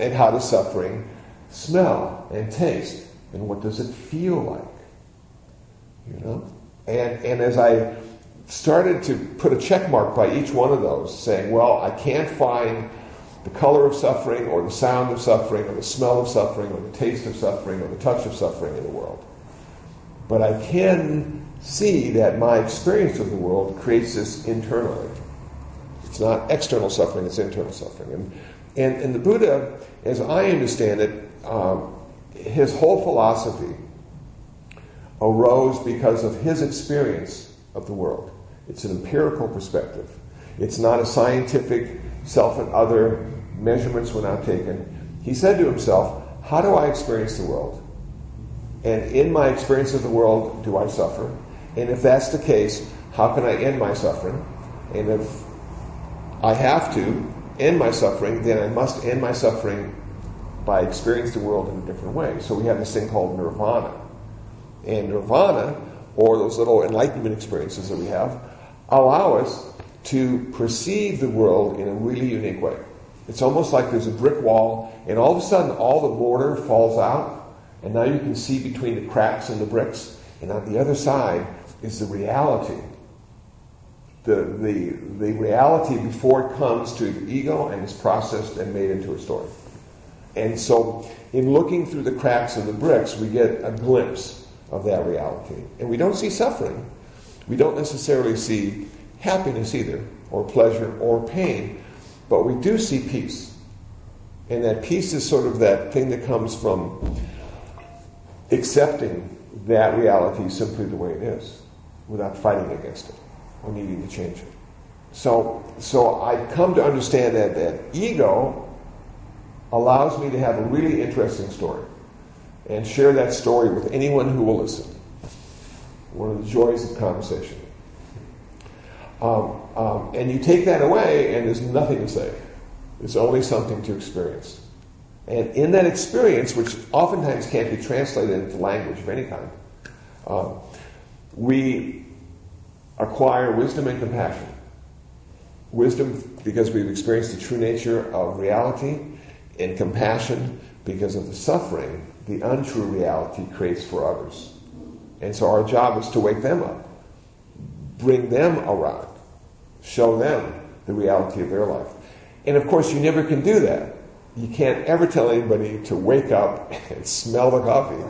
And how does suffering smell and taste? And what does it feel like? You know? And, and as I started to put a check mark by each one of those, saying, well, I can't find the color of suffering or the sound of suffering or the smell of suffering or the taste of suffering or the touch of suffering in the world. But I can see that my experience of the world creates this internally. It's not external suffering, it's internal suffering. And, and, and the Buddha, as I understand it, um, his whole philosophy arose because of his experience of the world. It's an empirical perspective. It's not a scientific self and other measurements were not taken. He said to himself, How do I experience the world? And in my experience of the world, do I suffer? And if that's the case, how can I end my suffering? And if I have to end my suffering, then I must end my suffering by experiencing the world in a different way. So we have this thing called nirvana. And nirvana, or those little enlightenment experiences that we have, allow us to perceive the world in a really unique way. It's almost like there's a brick wall, and all of a sudden, all the mortar falls out, and now you can see between the cracks in the bricks. And on the other side is the reality. The, the, the reality before it comes to the ego and is processed and made into a story. And so, in looking through the cracks in the bricks, we get a glimpse of that reality. And we don't see suffering. We don't necessarily see happiness either, or pleasure, or pain, but we do see peace. And that peace is sort of that thing that comes from accepting that reality simply the way it is, without fighting against it or needing to change it. So, so I've come to understand that, that ego allows me to have a really interesting story and share that story with anyone who will listen. One of the joys of conversation. Um, um, and you take that away, and there's nothing to say. It's only something to experience. And in that experience, which oftentimes can't be translated into language of any kind, uh, we acquire wisdom and compassion. Wisdom because we've experienced the true nature of reality, and compassion because of the suffering the untrue reality creates for others. And so our job is to wake them up, bring them around, show them the reality of their life. And of course, you never can do that. You can't ever tell anybody to wake up and smell the coffee.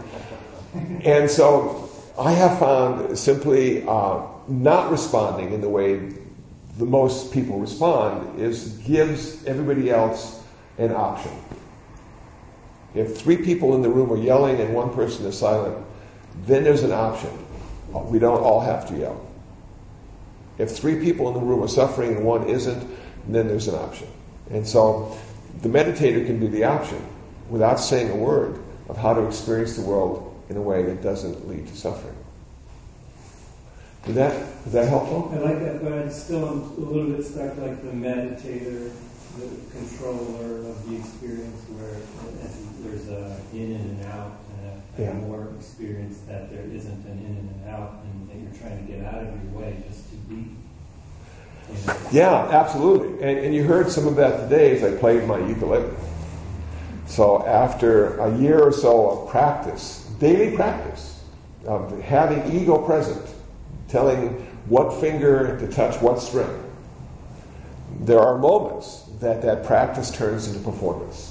And so I have found simply uh, not responding in the way the most people respond is gives everybody else an option. If three people in the room are yelling and one person is silent, then there's an option. We don't all have to yell. If three people in the room are suffering and one isn't, then there's an option. And so the meditator can be the option without saying a word of how to experience the world in a way that doesn't lead to suffering. Did that, is that helpful? I like that, but I'm still a little bit stuck like the meditator, the controller of the experience where there's a in and an out yeah. more experience that there isn't an in and an out and that you're trying to get out of your way just to be. You know. Yeah, absolutely. And, and you heard some of that today as I played my ukulele. So after a year or so of practice, daily practice, of having ego present, telling what finger to touch what string, there are moments that that practice turns into performance,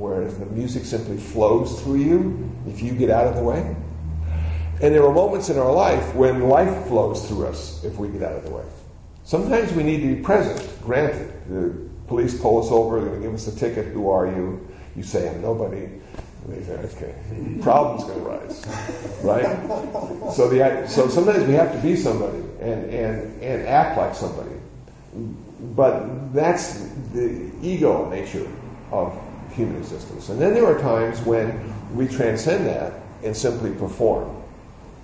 where if the music simply flows through you if you get out of the way. And there are moments in our life when life flows through us if we get out of the way. Sometimes we need to be present, granted. The police pull us over, they're going to give us a ticket. Who are you? You say, I'm nobody. They say, okay, problem's going to rise, right? So, the, so sometimes we have to be somebody and, and, and act like somebody. But that's the ego nature of human existence. And then there are times when we transcend that and simply perform,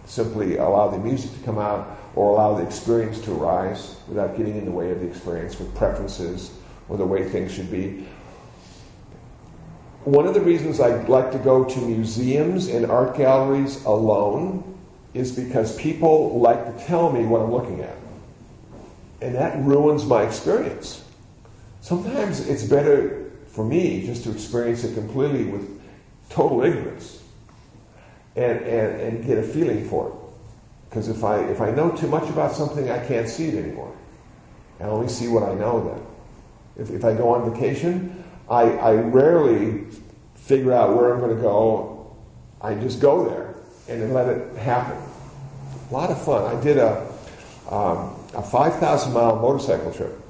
simply allow the music to come out or allow the experience to arise without getting in the way of the experience with preferences or the way things should be. one of the reasons I like to go to museums and art galleries alone is because people like to tell me what I'm looking at. And that ruins my experience. Sometimes it's better for me just to experience it completely with total ignorance and, and, and get a feeling for it. Because if I, if I know too much about something, I can't see it anymore. I only see what I know then. If, if I go on vacation, I, I rarely figure out where I'm going to go. I just go there and let it happen. A lot of fun. I did a, um, a 5,000 mile motorcycle trip.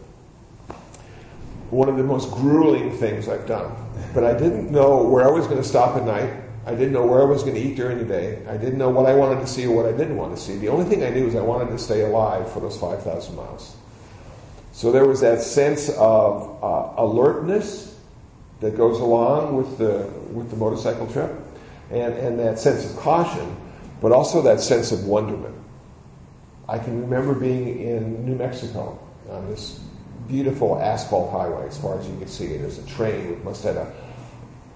One of the most grueling things I've done. But I didn't know where I was going to stop at night. I didn't know where I was going to eat during the day. I didn't know what I wanted to see or what I didn't want to see. The only thing I knew was I wanted to stay alive for those 5,000 miles. So there was that sense of uh, alertness that goes along with the, with the motorcycle trip, and, and that sense of caution, but also that sense of wonderment. I can remember being in New Mexico on this beautiful asphalt highway as far as you can see. There's a train, it must have had a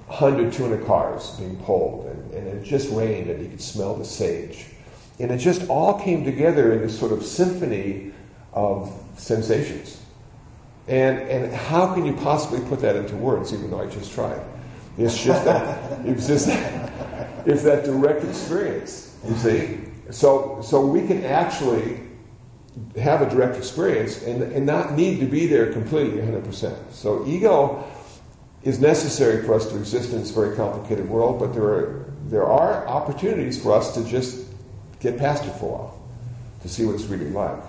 100, 200 cars being pulled, and, and it just rained, and you could smell the sage. And it just all came together in this sort of symphony of sensations. And, and how can you possibly put that into words, even though I just tried? It's just that, it's just that, it's that direct experience, you see? So, so we can actually have a direct experience and, and not need to be there completely 100%. So ego is necessary for us to exist in this very complicated world, but there are, there are opportunities for us to just get past it for a while, to see what it's really like.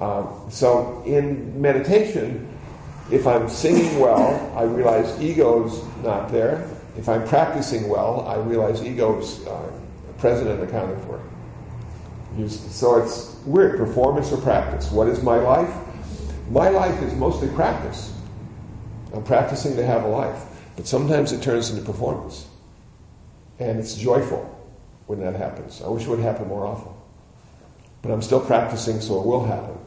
Um, so in meditation, if I'm singing well, I realize ego's not there. If I'm practicing well, I realize ego's uh, present and accounted for. So it's weird performance or practice. What is my life? My life is mostly practice. I'm practicing to have a life. But sometimes it turns into performance. And it's joyful when that happens. I wish it would happen more often. But I'm still practicing, so it will happen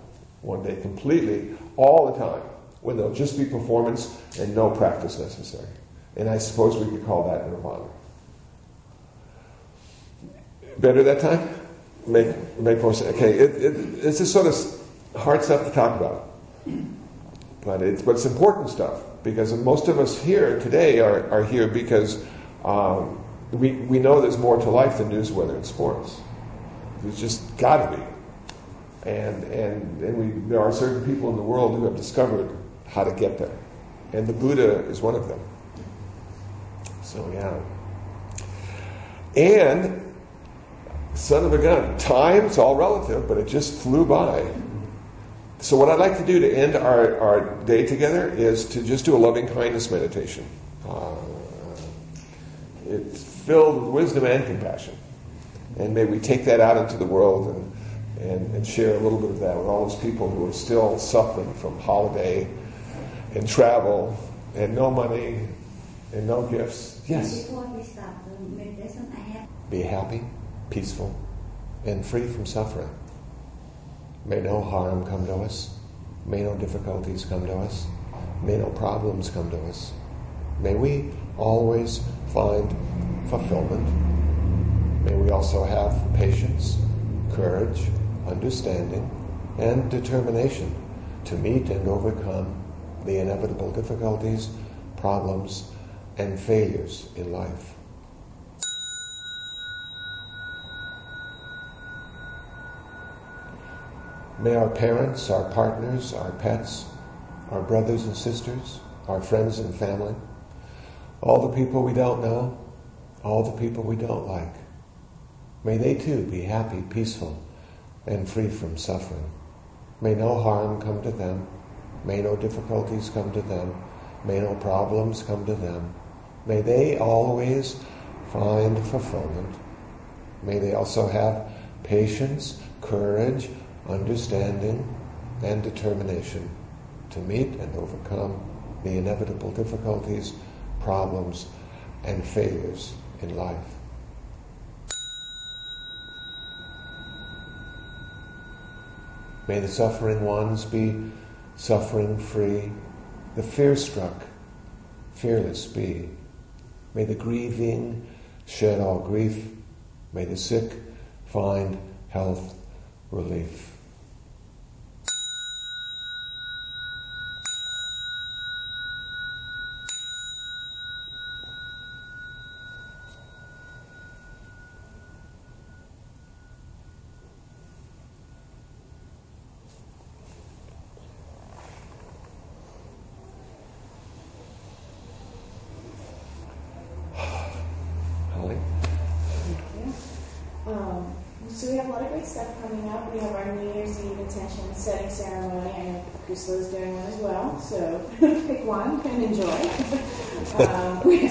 one day completely, all the time, when there'll just be performance and no practice necessary. And I suppose we could call that nirvana. Better that time? Make, make more sense. Okay, it, it, it's just sort of hard stuff to talk about. But it's, but it's important stuff because most of us here today are, are here because um, we, we know there's more to life than news, weather, and sports. There's just got to be. And, and, and we, there are certain people in the world who have discovered how to get there. And the Buddha is one of them. So, yeah. And, son of a gun, time, it's all relative, but it just flew by. So, what I'd like to do to end our, our day together is to just do a loving kindness meditation. Uh, it's filled with wisdom and compassion. And may we take that out into the world and, and, and share a little bit of that with all those people who are still suffering from holiday and travel and no money and no gifts. Yes. Before we start the meditation, I have Be happy, peaceful, and free from suffering. May no harm come to us. May no difficulties come to us. May no problems come to us. May we always find fulfillment. May we also have patience, courage, understanding, and determination to meet and overcome the inevitable difficulties, problems, and failures in life. May our parents, our partners, our pets, our brothers and sisters, our friends and family, all the people we don't know, all the people we don't like, may they too be happy, peaceful, and free from suffering. May no harm come to them. May no difficulties come to them. May no problems come to them. May they always find fulfillment. May they also have patience, courage, understanding, and determination to meet and overcome the inevitable difficulties, problems, and failures in life. May the suffering ones be suffering free, the fear struck fearless be, May the grieving shed all grief. May the sick find health relief. Holly? Um, so we have a lot of great stuff coming up. We have our New Year's Eve intention setting ceremony. I know Kusala is doing one as well, so pick one and enjoy. um, we,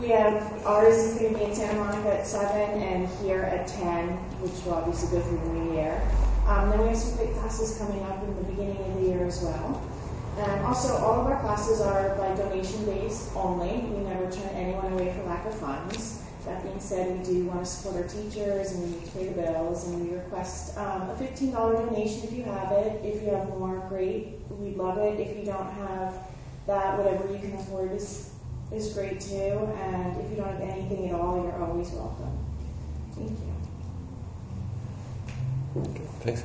we have ours is going to be in Santa Monica at seven and here at ten, which will obviously go through the new year. Um, then we have some great classes coming up in the beginning of the year as well. And also, all of our classes are by donation based only. We never turn anyone away for lack of funds. That being said, we do want to support our teachers and we need to pay the bills, and we request um, a $15 donation if you have it. If you have more, great. We'd love it. If you don't have that, whatever you can afford is, is great too. And if you don't have anything at all, you're always welcome. Thank you. Thanks,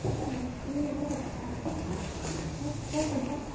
Thank you.